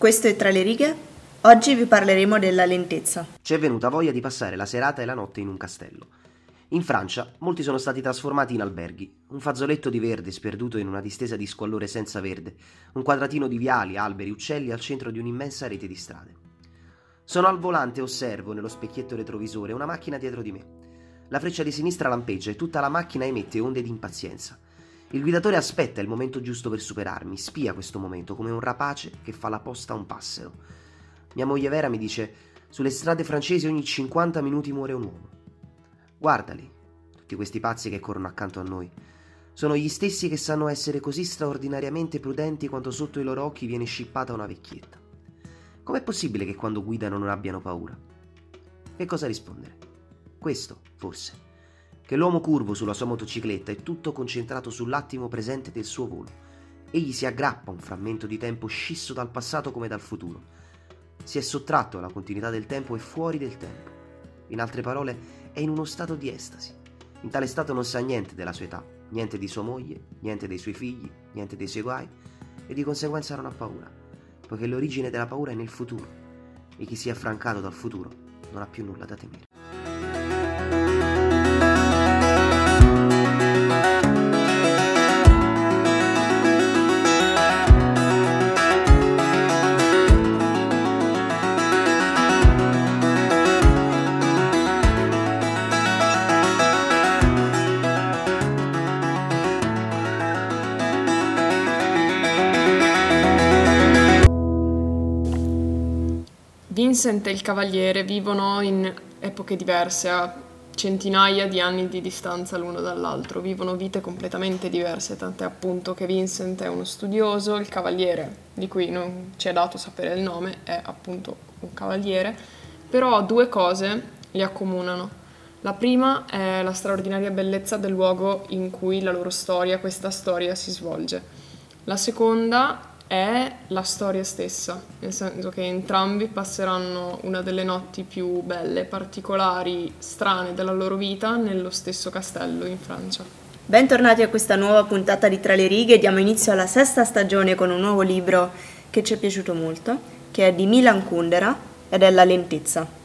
Questo è Tra le righe. Oggi vi parleremo della lentezza. Ci è venuta voglia di passare la serata e la notte in un castello. In Francia molti sono stati trasformati in alberghi, un fazzoletto di verde sperduto in una distesa di squallore senza verde, un quadratino di viali, alberi, uccelli al centro di un'immensa rete di strade. Sono al volante e osservo nello specchietto retrovisore una macchina dietro di me. La freccia di sinistra lampeggia e tutta la macchina emette onde di impazienza. Il guidatore aspetta il momento giusto per superarmi, spia questo momento come un rapace che fa la posta a un passero. Mia moglie Vera mi dice: Sulle strade francesi ogni 50 minuti muore un uomo. Guardali, tutti questi pazzi che corrono accanto a noi. Sono gli stessi che sanno essere così straordinariamente prudenti quando sotto i loro occhi viene scippata una vecchietta. Com'è possibile che quando guidano non abbiano paura? Che cosa rispondere? Questo, forse. Che l'uomo curvo sulla sua motocicletta è tutto concentrato sull'attimo presente del suo volo. Egli si aggrappa a un frammento di tempo scisso dal passato come dal futuro. Si è sottratto alla continuità del tempo e fuori del tempo. In altre parole, è in uno stato di estasi. In tale stato non sa niente della sua età, niente di sua moglie, niente dei suoi figli, niente dei suoi guai e di conseguenza non ha paura, poiché l'origine della paura è nel futuro e chi si è affrancato dal futuro non ha più nulla da temere. Vincent e il Cavaliere vivono in epoche diverse, a centinaia di anni di distanza l'uno dall'altro, vivono vite completamente diverse, tant'è appunto che Vincent è uno studioso, il Cavaliere, di cui non ci è dato sapere il nome, è appunto un cavaliere, però due cose li accomunano. La prima è la straordinaria bellezza del luogo in cui la loro storia, questa storia, si svolge. La seconda è la storia stessa, nel senso che entrambi passeranno una delle notti più belle, particolari, strane della loro vita nello stesso castello in Francia. Bentornati a questa nuova puntata di Tra le righe, diamo inizio alla sesta stagione con un nuovo libro che ci è piaciuto molto, che è di Milan Kundera ed è La lentezza.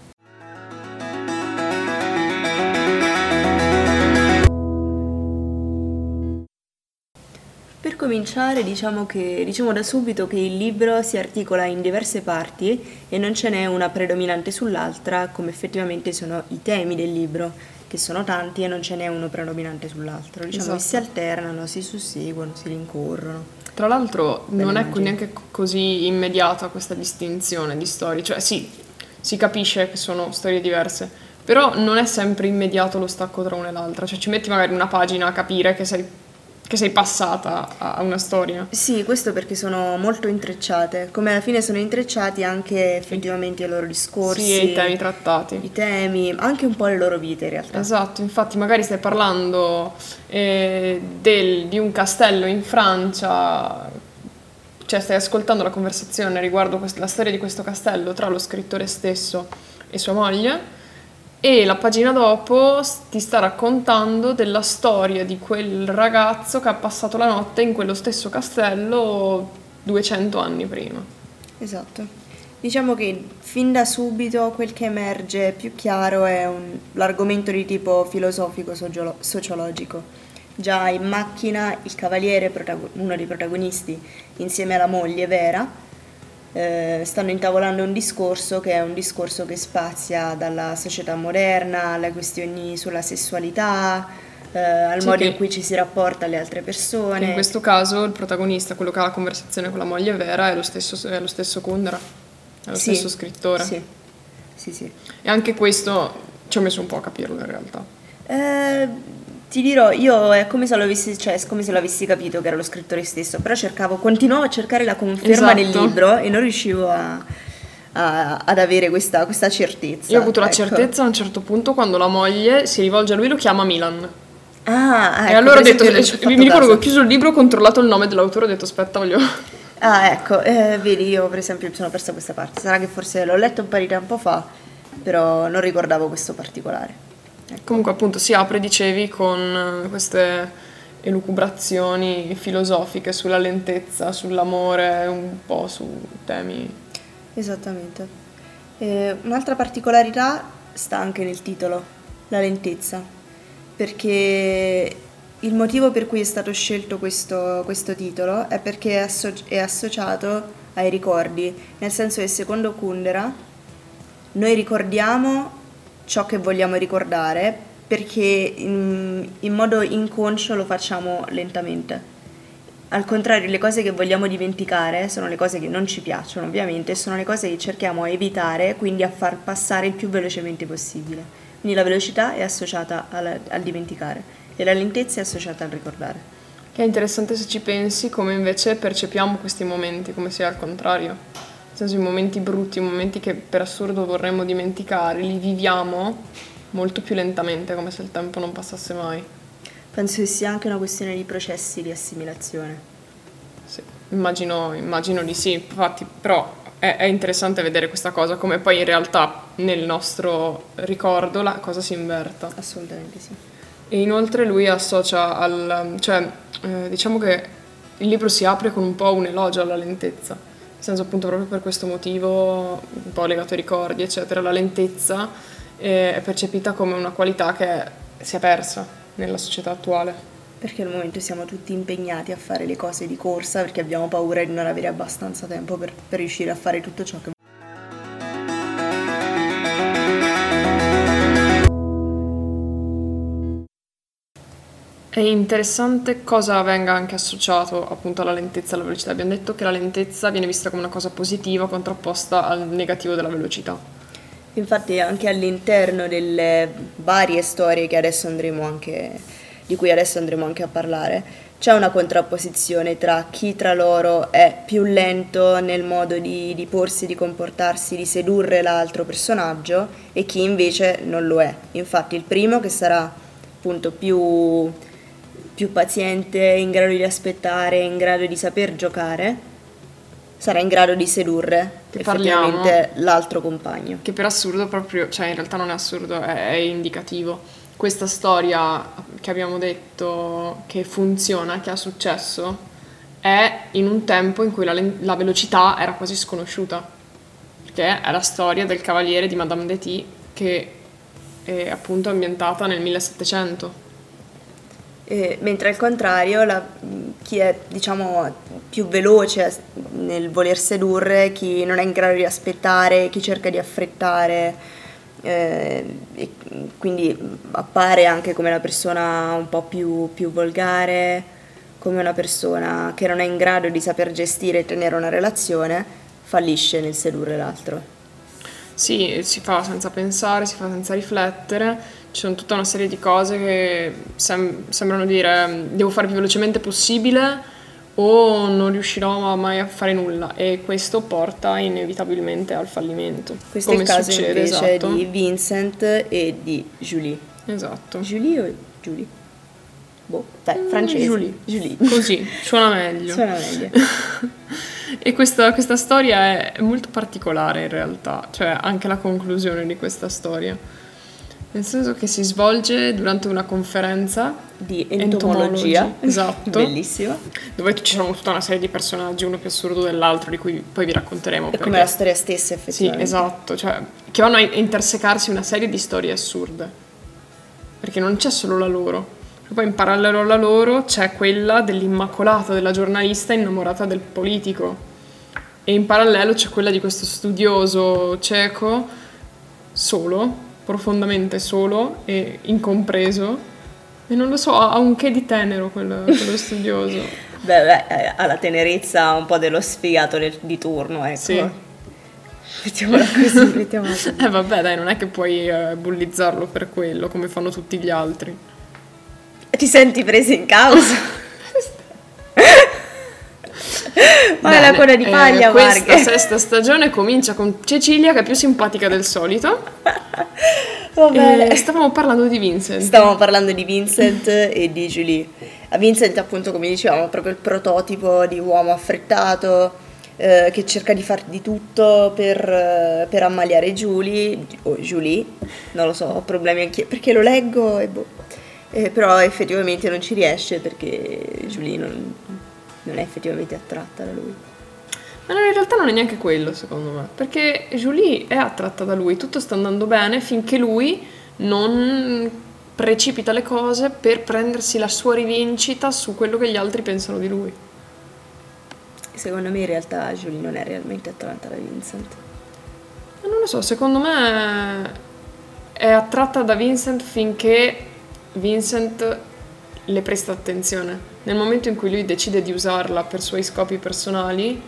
Cominciare diciamo, che, diciamo da subito che il libro si articola in diverse parti e non ce n'è una predominante sull'altra come effettivamente sono i temi del libro che sono tanti e non ce n'è uno predominante sull'altro. Diciamo esatto. che si alternano, si susseguono, si rincorrono. Tra l'altro Bene non è neanche così immediata questa distinzione di storie. Cioè sì, si capisce che sono storie diverse però non è sempre immediato lo stacco tra una e l'altra. Cioè ci metti magari una pagina a capire che sei che sei passata a una storia. Sì, questo perché sono molto intrecciate, come alla fine sono intrecciati anche effettivamente i loro discorsi. Sì, i temi trattati. I temi, anche un po' le loro vite in realtà. Esatto, infatti magari stai parlando eh, del, di un castello in Francia, cioè stai ascoltando la conversazione riguardo quest- la storia di questo castello tra lo scrittore stesso e sua moglie e la pagina dopo ti sta raccontando della storia di quel ragazzo che ha passato la notte in quello stesso castello 200 anni prima. Esatto. Diciamo che fin da subito quel che emerge più chiaro è un, l'argomento di tipo filosofico-sociologico. Già in macchina il cavaliere, uno dei protagonisti, insieme alla moglie Vera, eh, stanno intavolando un discorso che è un discorso che spazia dalla società moderna alle questioni sulla sessualità, eh, al sì, modo in cui ci si rapporta alle altre persone. In questo caso il protagonista, quello che ha la conversazione con la moglie vera, è lo stesso, è lo stesso Kundera, è lo sì, stesso scrittore. Sì. sì, sì. E anche questo ci ho messo un po' a capirlo in realtà. Eh, ti dirò, io è come se l'avessi, cioè, come se l'avessi capito che era lo scrittore stesso, però cercavo, continuavo a cercare la conferma esatto. del libro e non riuscivo a, a, ad avere questa, questa, certezza. Io ho avuto ecco. la certezza a un certo punto quando la moglie si rivolge a lui, lo chiama Milan. Ah, ecco, e allora ho detto, mi ricordo che ho chiuso il libro, ho controllato il nome dell'autore, ho detto aspetta, voglio... Ah, ecco, eh, vedi, io per esempio mi sono persa questa parte, sarà che forse l'ho letto un po' di tempo fa, però non ricordavo questo particolare. Ecco. Comunque appunto si apre, dicevi, con eh, queste elucubrazioni filosofiche sulla lentezza, sull'amore, un po' su temi Esattamente. Eh, un'altra particolarità sta anche nel titolo, la lentezza, perché il motivo per cui è stato scelto questo, questo titolo è perché è, asso- è associato ai ricordi, nel senso che secondo Kundera noi ricordiamo ciò che vogliamo ricordare perché in, in modo inconscio lo facciamo lentamente. Al contrario, le cose che vogliamo dimenticare sono le cose che non ci piacciono, ovviamente, sono le cose che cerchiamo a evitare, quindi a far passare il più velocemente possibile. Quindi la velocità è associata al, al dimenticare e la lentezza è associata al ricordare. Che è interessante se ci pensi come invece percepiamo questi momenti, come sia al contrario. Nel senso i momenti brutti, i momenti che per assurdo vorremmo dimenticare, li viviamo molto più lentamente, come se il tempo non passasse mai. Penso che sia anche una questione di processi di assimilazione. Sì, immagino, immagino di sì, infatti, però è, è, interessante vedere questa cosa, come poi in realtà nel nostro ricordo la cosa si inverta. Assolutamente sì. E inoltre lui associa al... cioè eh, diciamo che il libro si apre con un po' un elogio alla lentezza, senso appunto proprio per questo motivo, un po' legato ai ricordi, eccetera, la lentezza è percepita come una qualità che si è persa nella società attuale. Perché al momento siamo tutti impegnati a fare le cose di corsa perché abbiamo paura di non avere abbastanza tempo per, per riuscire a fare tutto ciò che È interessante cosa venga anche associato appunto alla lentezza e alla velocità. Abbiamo detto che la lentezza viene vista come una cosa positiva contrapposta al negativo della velocità. Infatti anche all'interno delle varie storie anche, di cui adesso andremo anche a parlare, c'è una contrapposizione tra chi tra loro è più lento nel modo di, di porsi, di comportarsi, di sedurre l'altro personaggio e chi invece non lo è. Infatti il primo che sarà appunto più più paziente, in grado di aspettare, in grado di saper giocare, sarà in grado di sedurre che effettivamente parliamo, l'altro compagno. Che per assurdo proprio, cioè in realtà non è assurdo, è, è indicativo. Questa storia che abbiamo detto che funziona, che ha successo, è in un tempo in cui la, la velocità era quasi sconosciuta. Perché è la storia del cavaliere di Madame de T che è appunto ambientata nel 1700 eh, mentre al contrario la, chi è diciamo più veloce nel voler sedurre, chi non è in grado di aspettare, chi cerca di affrettare, eh, quindi appare anche come una persona un po' più, più volgare, come una persona che non è in grado di saper gestire e tenere una relazione, fallisce nel sedurre l'altro. Sì, si fa senza pensare, si fa senza riflettere ci sono tutta una serie di cose che sem- sembrano dire devo fare più velocemente possibile o non riuscirò mai a fare nulla e questo porta inevitabilmente al fallimento. Questo è il caso succede, invece esatto. di Vincent e di Julie. Esatto. Julie o Julie? Boh, dai, mm, francese. Julie. Julie. Così, suona meglio. suona meglio. e questa, questa storia è molto particolare in realtà, cioè anche la conclusione di questa storia. Nel senso che si svolge durante una conferenza di entomologia. Esatto. Bellissima. Dove ci sono tutta una serie di personaggi, uno più assurdo dell'altro, di cui poi vi racconteremo. È perché... come la storia stessa, effettivamente. Sì, esatto. Cioè, che vanno a intersecarsi una serie di storie assurde. Perché non c'è solo la loro. Poi in parallelo alla loro c'è quella dell'immacolata, della giornalista innamorata del politico. E in parallelo c'è quella di questo studioso cieco solo profondamente solo e incompreso. E non lo so, ha un che di tenero quello, quello studioso. beh, beh, eh, ha la tenerezza un po' dello sfigato di turno, ecco. Sì. Mettiamola così, mettiamola così. eh vabbè dai, non è che puoi eh, bullizzarlo per quello, come fanno tutti gli altri. Ti senti preso in causa? Ma è la coda di paglia, eh, Questa Marche. sesta stagione comincia con Cecilia che è più simpatica del solito. E stavamo parlando di Vincent. Stavamo parlando di Vincent e di Julie. A Vincent, appunto, come dicevamo, è proprio il prototipo di uomo affrettato eh, che cerca di fare di tutto per, eh, per ammaliare Julie, o Julie, non lo so, ho problemi anche perché lo leggo e boh. Eh, però effettivamente non ci riesce perché Julie non, non è effettivamente attratta da lui. Ma in realtà non è neanche quello, secondo me, perché Julie è attratta da lui, tutto sta andando bene finché lui non precipita le cose per prendersi la sua rivincita su quello che gli altri pensano di lui. Secondo me in realtà Julie non è realmente attratta da Vincent. Ma non lo so, secondo me è attratta da Vincent finché Vincent le presta attenzione. Nel momento in cui lui decide di usarla per suoi scopi personali,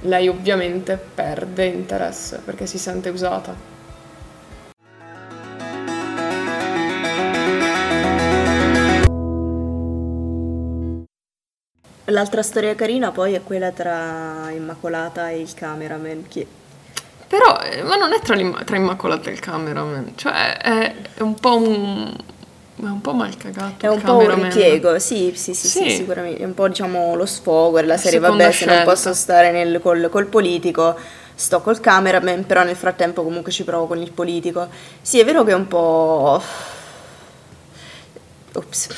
lei ovviamente perde interesse perché si sente usata. L'altra storia carina poi è quella tra Immacolata e il cameraman. Che... Però, eh, ma non è tra, tra Immacolata e il cameraman, cioè è, è un po' un, è un po' mal cagato. È un po' un ripiego, sì sì, sì, sì, sì, sicuramente. È un po' diciamo lo sfogo della serie, vabbè, scelta. se non posso stare nel, col, col, politico, sto col cameraman, però nel frattempo comunque ci provo con il politico. Sì, è vero che è un po'... Ops.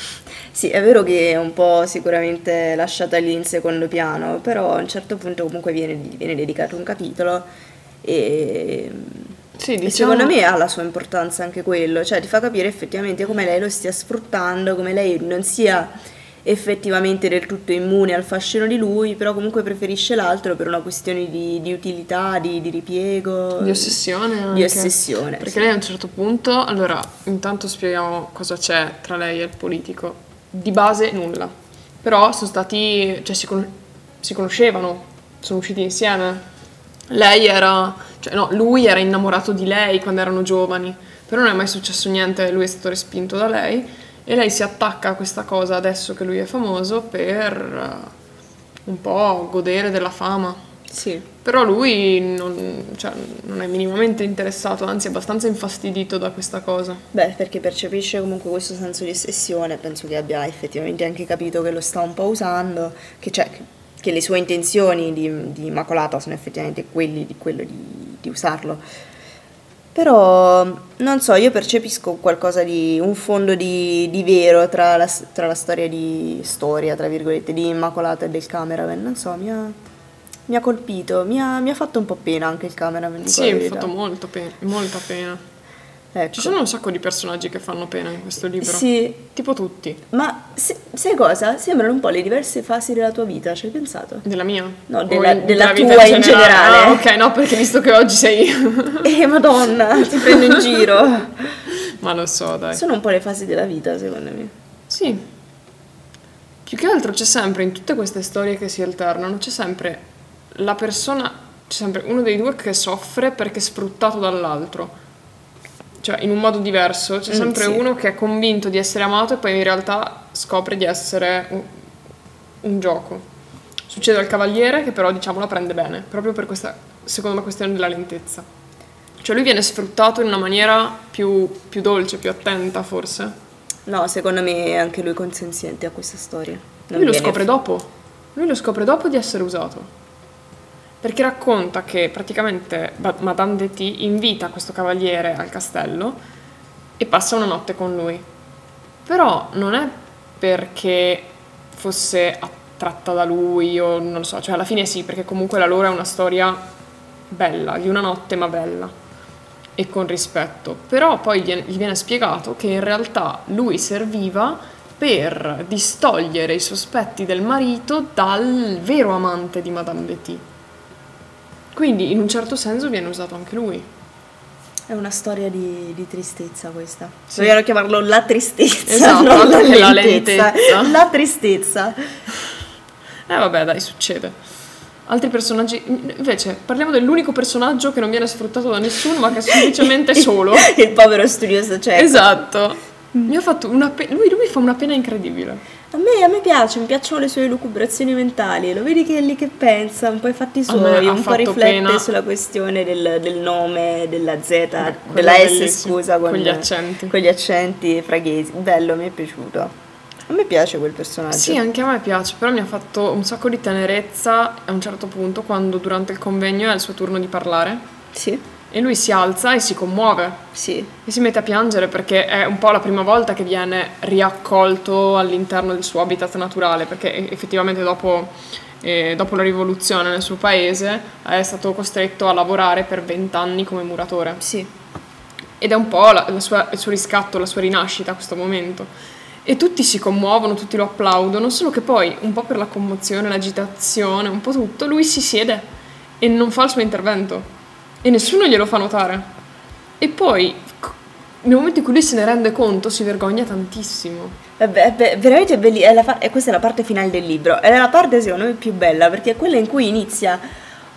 Sì, è vero che è un po' sicuramente lasciata lì in secondo piano, però a un certo punto comunque viene, viene dedicato un capitolo e, sì, diciamo... e, secondo me ha la sua importanza anche quello, cioè ti fa capire effettivamente come lei lo stia sfruttando, come lei non sia effettivamente del tutto immune al fascino di lui, però comunque preferisce l'altro per una questione di, di utilità, di, di, ripiego. Di ossessione. Anche. Di ossessione. Perché sì. lei a un certo punto, allora, intanto spieghiamo cosa c'è tra lei e il politico di base nulla. Però sono stati, cioè si, con- si conoscevano, sono usciti insieme. Lei era, cioè no, lui era innamorato di lei quando erano giovani, però non è mai successo niente, lui è stato respinto da lei e lei si attacca a questa cosa adesso che lui è famoso per uh, un po' godere della fama. Sì. Però lui non, cioè, non, è minimamente interessato, anzi è abbastanza infastidito da questa cosa. Beh, perché percepisce comunque questo senso di ossessione, penso che abbia effettivamente anche capito che lo sta un po' usando, che, cioè, che le sue intenzioni di, di Immacolata sono effettivamente quelli di quello di, di usarlo. Però, non so, io percepisco qualcosa di, un fondo di, di vero tra la, tra la storia di storia, tra virgolette, di Immacolata e del cameraman, non so, mi ha mi ha colpito, mi ha, mi ha, fatto un po' pena anche il cameraman. Sì, mi ha fatto molto pena, molta pena. Ecco. Ci sono un sacco di personaggi che fanno pena in questo libro. Sì. Tipo tutti. Ma se, sai cosa? Sembrano un po' le diverse fasi della tua vita, ci hai pensato? Della mia? No, della, in, della, della tua in generale. generale. Ah, ok, no, perché visto che oggi sei... eh, madonna, ti prendo in giro. Ma lo so, dai. Sono un po' le fasi della vita, secondo me. Sì. Più che altro c'è sempre, in tutte queste storie che si alternano, c'è sempre la persona, c'è sempre uno dei due che soffre perché è sfruttato dall'altro. Cioè, in un modo diverso, c'è mm, sempre sì. uno che è convinto di essere amato e poi in realtà scopre di essere un, un gioco. Succede al cavaliere che però diciamo la prende bene, proprio per questa, secondo me, questione della lentezza. Cioè lui viene sfruttato in una maniera più, più dolce, più attenta forse. No, secondo me è anche lui consenziente a questa storia. Non lui lo scopre f- dopo. Lui lo scopre dopo di essere usato perché racconta che praticamente Madame de T invita questo cavaliere al castello e passa una notte con lui. Però non è perché fosse attratta da lui o non lo so, cioè alla fine sì, perché comunque la loro è una storia bella, di una notte ma bella e con rispetto. Però poi gli viene spiegato che in realtà lui serviva per distogliere i sospetti del marito dal vero amante di Madame de T quindi in un certo senso viene usato anche lui. È una storia di, di tristezza questa. Sì. Vogliamo chiamarlo la tristezza, esatto, non la lentezza. la lentezza. La tristezza. Eh vabbè dai, succede. Altri personaggi, invece, parliamo dell'unico personaggio che non viene sfruttato da nessuno, ma che è semplicemente solo. Il povero studioso cieco. Esatto. Mi ha fatto una pena, lui, lui fa una pena incredibile. A me, a me, piace, mi piacciono le sue lucubrazioni mentali, lo vedi che è lì che pensa, un po' i fatti suoi, un po' riflette pena. sulla questione del, del, nome, della Z, Beh, della S scusa, con, con, gli accenti. Con gli accenti fraghesi. Bello, mi è piaciuto. A me piace quel personaggio. Sì, anche a me piace, però mi ha fatto un sacco di tenerezza a un certo punto quando durante il convegno è il suo turno di parlare. Sì E lui si alza e si commuove. Sì. E si mette a piangere perché è un po' la prima volta che viene riaccolto all'interno del suo habitat naturale, perché effettivamente dopo, eh, dopo la rivoluzione nel suo paese è stato costretto a lavorare per vent'anni come muratore. Sì. Ed è un po' la, la sua, il suo riscatto, la sua rinascita a questo momento. E tutti si commuovono, tutti lo applaudono, solo che poi, un po' per la commozione, l'agitazione, un po' tutto, lui si siede e non fa il suo intervento e nessuno glielo fa notare. E poi, nel momento in cui lui se ne rende conto, si vergogna tantissimo. È, be- è veramente bellissima, e questa è la parte finale del libro, è la parte secondo me più bella, perché è quella in cui inizia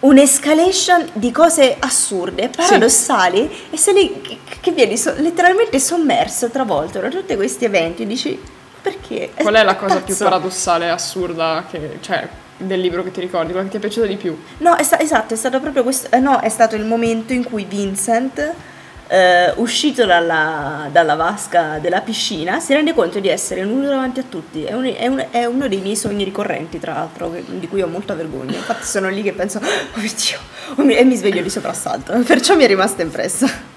un'escalation di cose assurde, paradossali, sì. e se ne, che vieni so- letteralmente sommerso, travolto da tutti questi eventi, dici perché? Qual è la cosa pazzo. più paradossale e assurda che... Cioè, del libro che ti ricordi, quella che ti è piaciuta di più? No, è sta- esatto, è stato proprio questo, eh, no, è stato il momento in cui Vincent, eh, uscito dalla, dalla, vasca della piscina, si rende conto di essere nudo davanti a tutti. È, un, è, un, è, uno dei miei sogni ricorrenti, tra l'altro, che, di cui ho molta vergogna. Infatti sono lì che penso, oh mio Dio, oh mio, e mi sveglio di soprassalto, perciò mi è rimasta impressa.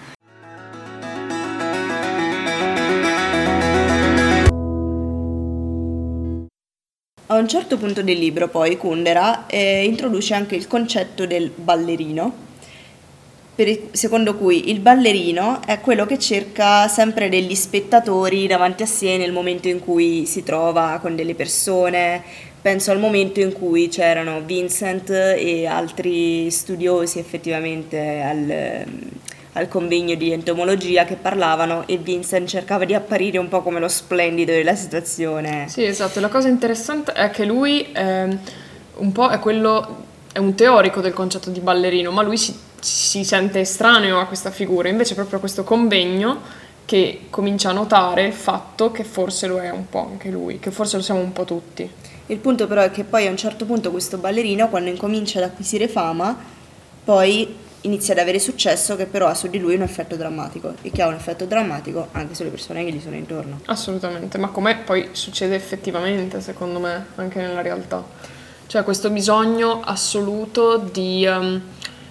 A un certo punto del libro poi Kundera eh, introduce anche il concetto del ballerino, il, secondo cui il ballerino è quello che cerca sempre degli spettatori davanti a sé nel momento in cui si trova con delle persone. Penso al momento in cui c'erano Vincent e altri studiosi effettivamente al, al convegno di entomologia che parlavano e Vincent cercava di apparire un po' come lo splendido della situazione. Sì, esatto. La cosa interessante è che lui è un po' è quello è un teorico del concetto di ballerino, ma lui si, si sente estraneo a questa figura, invece proprio questo convegno che comincia a notare il fatto che forse lo è un po' anche lui, che forse lo siamo un po' tutti. Il punto però è che poi a un certo punto questo ballerino, quando incomincia ad acquisire fama, poi inizia ad avere successo che però ha su di lui un effetto drammatico e che ha un effetto drammatico anche sulle persone che gli sono intorno. Assolutamente, ma come poi succede effettivamente secondo me anche nella realtà. Cioè questo bisogno assoluto di um,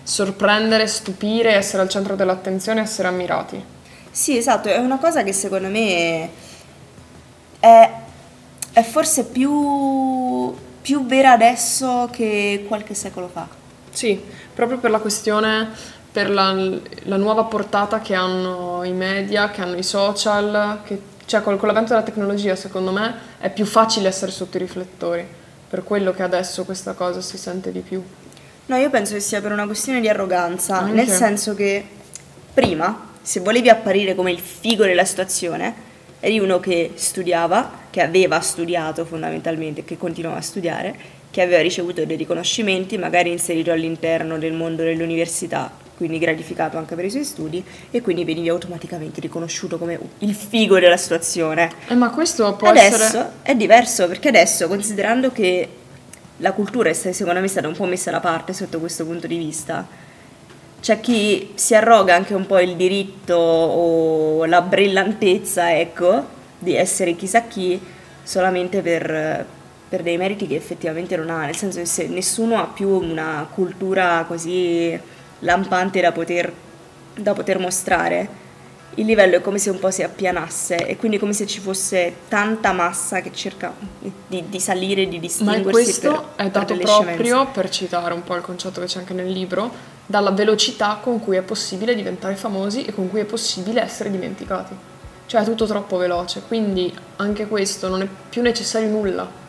sorprendere, stupire, essere al centro dell'attenzione, essere ammirati. Sì, esatto, è una cosa che secondo me è, è forse più, più vera adesso che qualche secolo fa. Sì, proprio per la questione, per la, la, nuova portata che hanno i media, che hanno i social, che, cioè con, con l'avvento della tecnologia secondo me è più facile essere sotto i riflettori, per quello che adesso questa cosa si sente di più. No, io penso che sia per una questione di arroganza, Anche. nel senso che prima, se volevi apparire come il figo della situazione, eri uno che studiava, che aveva studiato fondamentalmente, che continuava a studiare che aveva ricevuto dei riconoscimenti, magari inserito all'interno del mondo dell'università, quindi gratificato anche per i suoi studi, e quindi venivi automaticamente riconosciuto come il figo della situazione. Eh, ma questo può adesso essere... è diverso, perché adesso, considerando che la cultura è secondo me stata un po' messa da parte sotto questo punto di vista, c'è chi si arroga anche un po' il diritto o la brillantezza, ecco, di essere chissà chi solamente per per dei meriti che effettivamente non ha, nel senso che se nessuno ha più una cultura così lampante da poter, da poter mostrare, il livello è come se un po' si appianasse e quindi come se ci fosse tanta massa che cerca di, di salire, di distinguersi. Ma questo per, è dato proprio, per citare un po' il concetto che c'è anche nel libro, dalla velocità con cui è possibile diventare famosi e con cui è possibile essere dimenticati. Cioè è tutto troppo veloce, quindi anche questo non è più necessario nulla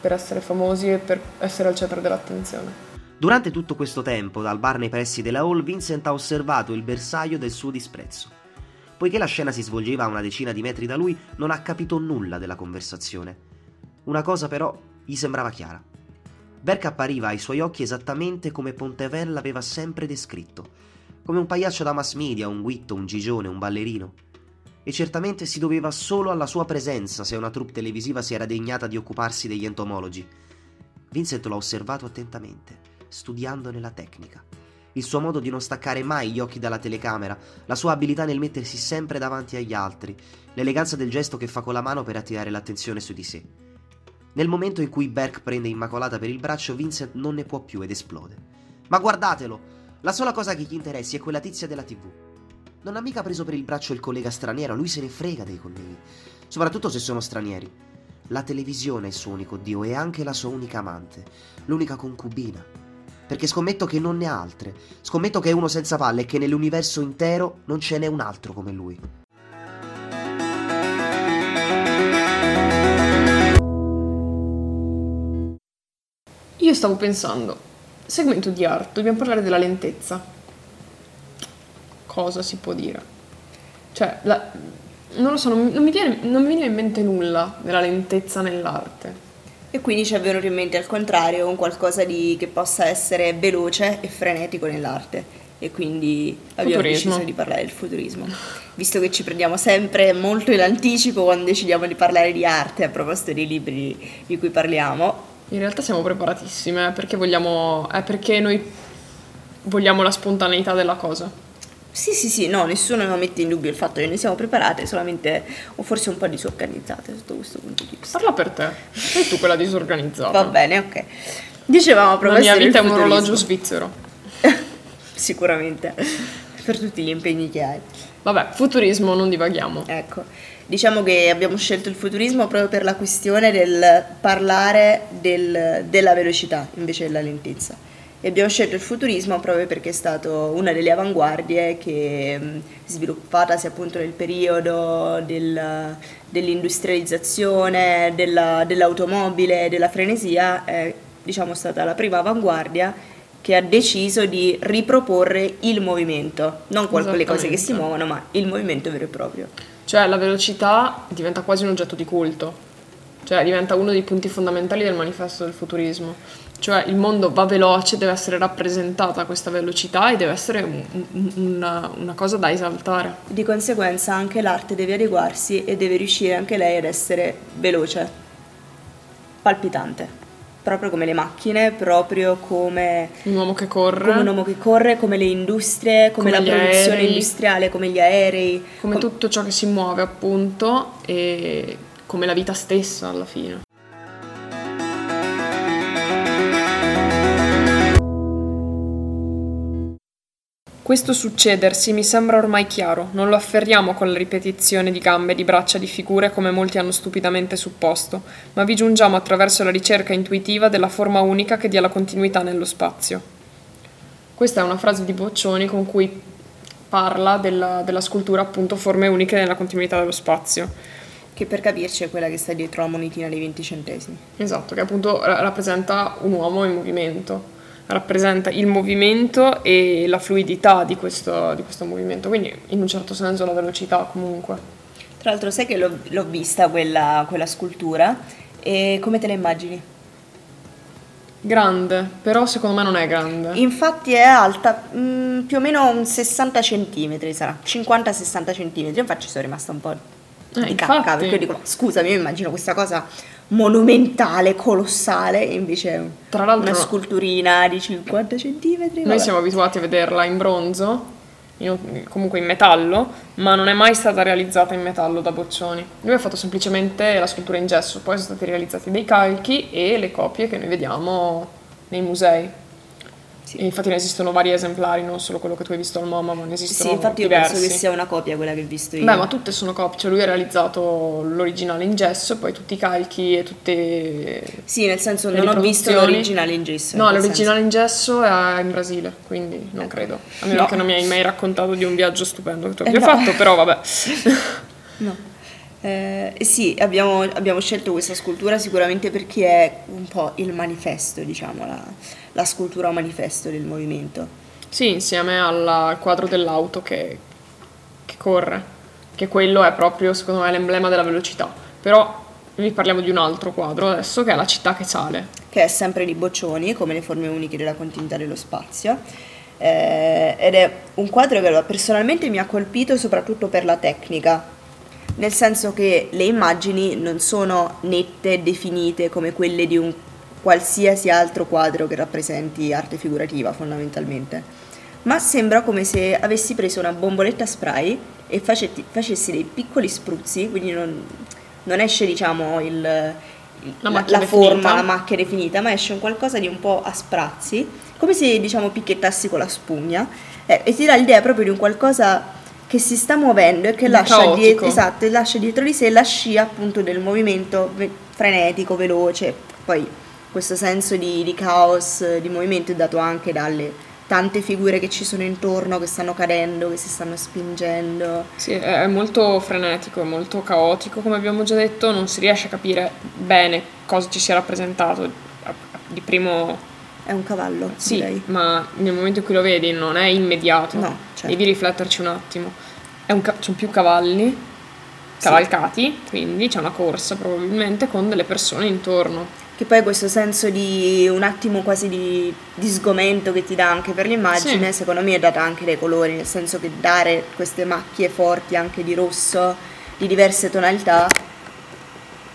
per essere famosi e per essere al centro dell'attenzione. Durante tutto questo tempo, dal bar nei pressi della hall, Vincent ha osservato il bersaglio del suo disprezzo. Poiché la scena si svolgeva a una decina di metri da lui, non ha capito nulla della conversazione. Una cosa però gli sembrava chiara. Berk appariva ai suoi occhi esattamente come Pontevel l'aveva sempre descritto, come un pagliaccio da mass media, un guitto, un gigione, un ballerino e certamente si doveva solo alla sua presenza se una troupe televisiva si era degnata di occuparsi degli entomologi. Vincent l'ha osservato attentamente, studiandone la tecnica. Il suo modo di non staccare mai gli occhi dalla telecamera, la sua abilità nel mettersi sempre davanti agli altri, l'eleganza del gesto che fa con la mano per attirare l'attenzione su di sé. Nel momento in cui Berk prende Immacolata per il braccio, Vincent non ne può più ed esplode. Ma guardatelo! La sola cosa che gli interessi è quella tizia della TV. Non ha mica preso per il braccio il collega straniero, lui se ne frega dei colleghi, soprattutto se sono stranieri. La televisione è il suo unico dio e anche la sua unica amante, l'unica concubina. Perché scommetto che non ne ha altre. Scommetto che è uno senza palle e che nell'universo intero non ce n'è un altro come lui. Io stavo pensando, segmento di arte, dobbiamo parlare della lentezza. Cosa si può dire? Cioè, la- non lo so, non, non mi viene, non mi viene in mente nulla della lentezza nell'arte. E quindi ci è venuto in mente al contrario un qualcosa di, che possa essere veloce e frenetico nell'arte. E quindi abbiamo Futurismo. deciso di parlare del futurismo. Visto che ci prendiamo sempre molto in anticipo quando decidiamo di parlare di arte a proposito dei libri di cui parliamo, In realtà siamo preparatissime perché vogliamo, è perché noi vogliamo la spontaneità della cosa. Sì, sì, sì, no, nessuno mette in dubbio il fatto che noi siamo preparate, solamente o forse un po' disorganizzate sotto questo punto di vista. Parla per te, sei tu quella disorganizzata. Va bene, ok. Dicevamo a La mia vita è un orologio svizzero. Sicuramente, per tutti gli impegni che hai. Vabbè, futurismo, non divaghiamo. Ecco, diciamo che abbiamo scelto il futurismo proprio per la questione del parlare del- della velocità invece della lentezza. E abbiamo scelto il futurismo proprio perché è stato una delle avanguardie che, mh, sviluppatasi appunto nel periodo del- dell'industrializzazione, della- dell'automobile, della frenesia, è diciamo stata la prima avanguardia che ha deciso di riproporre il movimento, non quelle cose che si muovono, ma il movimento vero e proprio. Cioè, la velocità diventa quasi un oggetto di culto. Cioè, diventa uno dei punti fondamentali del manifesto del futurismo. Cioè, il mondo va veloce, deve essere rappresentata questa velocità e deve essere un- un- una, una cosa da esaltare. Di conseguenza anche l'arte deve adeguarsi e deve riuscire anche lei ad essere veloce, palpitante, proprio come le macchine, proprio come, Un uomo che corre, come un uomo che corre, come le industrie, come, Come la produzione aerei. industriale, come gli aerei. come com- tutto ciò che si muove, appunto, e come la vita stessa alla fine. Questo succedersi mi sembra ormai chiaro, non lo afferriamo con la ripetizione di gambe, di braccia, di figure come molti hanno stupidamente supposto, ma vi giungiamo attraverso la ricerca intuitiva della forma unica che dia la continuità nello spazio. Questa è una frase di Boccioni con cui parla della, della scultura appunto forme uniche nella continuità dello spazio. Che per capirci è quella che sta dietro la monetina dei 20 centesimi. Esatto, che appunto ra- rappresenta un uomo in movimento, rappresenta il movimento e la fluidità di questo, di questo movimento, quindi in un certo senso la velocità comunque. Tra l'altro sai che l'ho, l'ho vista quella, quella scultura e come te la immagini? Grande, però secondo me non è grande. Infatti è alta mm, più o meno un 60 centimetri sarà, 50-60 centimetri. Infatti ci sono rimasta un po' Eh, di cacca infatti. perché io dico, scusami, io immagino questa cosa monumentale, colossale, invece Tra l'altro- una sculturina di 50 centimetri. Noi vabbè. siamo abituati a vederla in bronzo, in- comunque in metallo, ma non è mai stata realizzata in metallo da Boccioni. Lui ha fatto semplicemente la scultura in gesso, poi sono stati realizzati dei calchi e le copie che noi vediamo nei musei. Sì. Infatti ne esistono vari esemplari, non solo quello che tu hai visto al MoMA, ma ne esistono Sì, infatti io diversi. penso che sia una copia quella che ho visto io. Beh, ma tutte sono copie, cioè lui ha realizzato l'originale in gesso, poi tutti i calchi e tutte Sì, nel senso le non ho visto riproduzioni. l'originale in gesso. No, in quel l'originale in gesso è in Brasile, quindi non credo. A meno No. che non mi hai mai raccontato di un viaggio stupendo che tu Eh, abbia no. fatto, però vabbè. senso. No. Eh, sì, abbiamo, abbiamo scelto questa scultura sicuramente perché è un po' il manifesto, diciamo, la, la scultura manifesto del movimento. Sì, insieme al quadro dell'auto che, che corre, che quello è proprio, secondo me, l'emblema della velocità. Però vi parliamo di un altro quadro adesso, che è la città che sale. che è sempre di Boccioni, come le forme uniche della continuità dello spazio. Eh, ed è un quadro che personalmente mi ha colpito soprattutto per la tecnica, nel senso che le immagini non sono nette definite come quelle di un qualsiasi altro quadro che rappresenti arte figurativa fondamentalmente, ma sembra come se avessi preso una bomboletta spray e facetti- facessi dei piccoli spruzzi, quindi non, non esce diciamo il, La la, la forma, la macchia definita, ma esce un qualcosa di un po' a sprazzi, come se diciamo picchiettassi con la spugna, eh, e ti dà l'idea proprio di un qualcosa che si sta muovendo e che lascia, dietro, esatto, lascia dietro di sé la scia appunto del movimento ve- frenetico, veloce. Poi questo senso di, di caos, di movimento è dato anche dalle tante figure che ci sono intorno, che stanno cadendo, che si stanno spingendo. Sì, è molto frenetico, è molto caotico, come abbiamo già detto, non si riesce a capire bene cosa ci sia rappresentato di primo È un cavallo, Sì, direi. ma nel momento in cui lo vedi non è immediato, No, certo. devi rifletterci un attimo. È un ca- sono più cavalli cavalcati, quindi c'è una corsa probabilmente con delle persone intorno. Che poi questo senso di un attimo quasi di, di sgomento che ti dà anche per l'immagine, Sì. secondo me è data anche dai colori, nel senso che dare queste macchie forti anche di rosso, di diverse tonalità,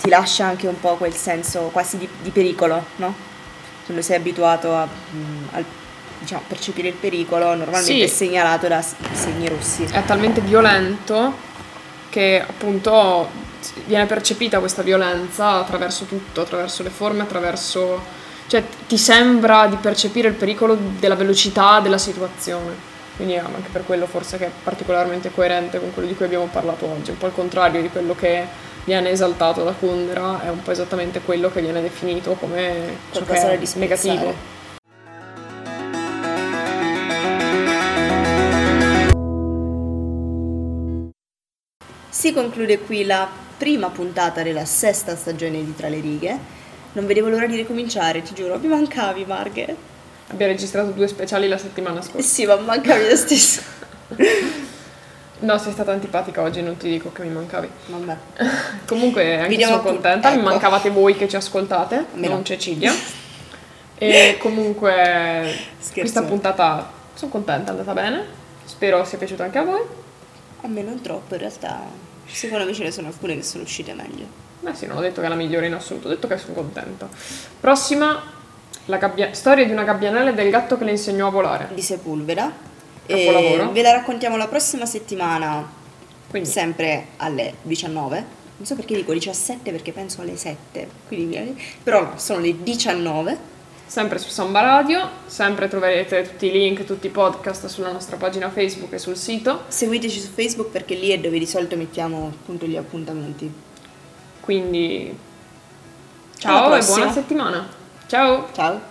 ti lascia anche un po' quel senso quasi di, di pericolo, no? Quando sei abituato a mm, al- diciamo, percepire il pericolo, normalmente Sì. è segnalato da segni rossi. È talmente violento che appunto viene percepita questa violenza attraverso tutto, attraverso le forme, attraverso... cioè ti sembra di percepire il pericolo della velocità della situazione. Quindi è anche per quello forse che è particolarmente coerente con quello di cui abbiamo parlato oggi, un po' il contrario di quello che viene esaltato da Kundera, è un po' esattamente quello che viene definito come ciò che è negativo. Si conclude qui la prima puntata della sesta stagione di Tra le righe. Non vedevo l'ora di ricominciare, ti giuro, mi mancavi Marghe. Abbiamo registrato due speciali la settimana scorsa. sì, ma mancavi lo stesso. No, sei stata antipatica oggi, non ti dico che mi mancavi. Vabbè. Comunque anche Vediamo sono contenta, mi ecco. mancavate voi che ci ascoltate, me non no. Cecilia. e comunque Scherzo. questa puntata sono contenta, è andata bene. Spero sia piaciuta anche a voi. A me non troppo, in realtà. Secondo me ce ne sono alcune che sono uscite meglio. Beh sì, non ho detto che è la migliore in assoluto, ho detto che sono contenta. Prossima, la gabbia- storia di una gabbianella e del gatto che le insegnò a volare. Di Sepulveda. Capolavoro. E ve la raccontiamo la prossima settimana, Quindi sempre alle 19. Non so perché dico 17 perché penso alle 7. Quindi, però no, sono le 19. sempre su Samba Radio, sempre troverete tutti i link, tutti i podcast sulla nostra pagina Facebook e sul sito. Seguiteci su Facebook perché lì è dove di solito mettiamo appunto gli appuntamenti. Quindi ciao e buona settimana. Ciao! Ciao!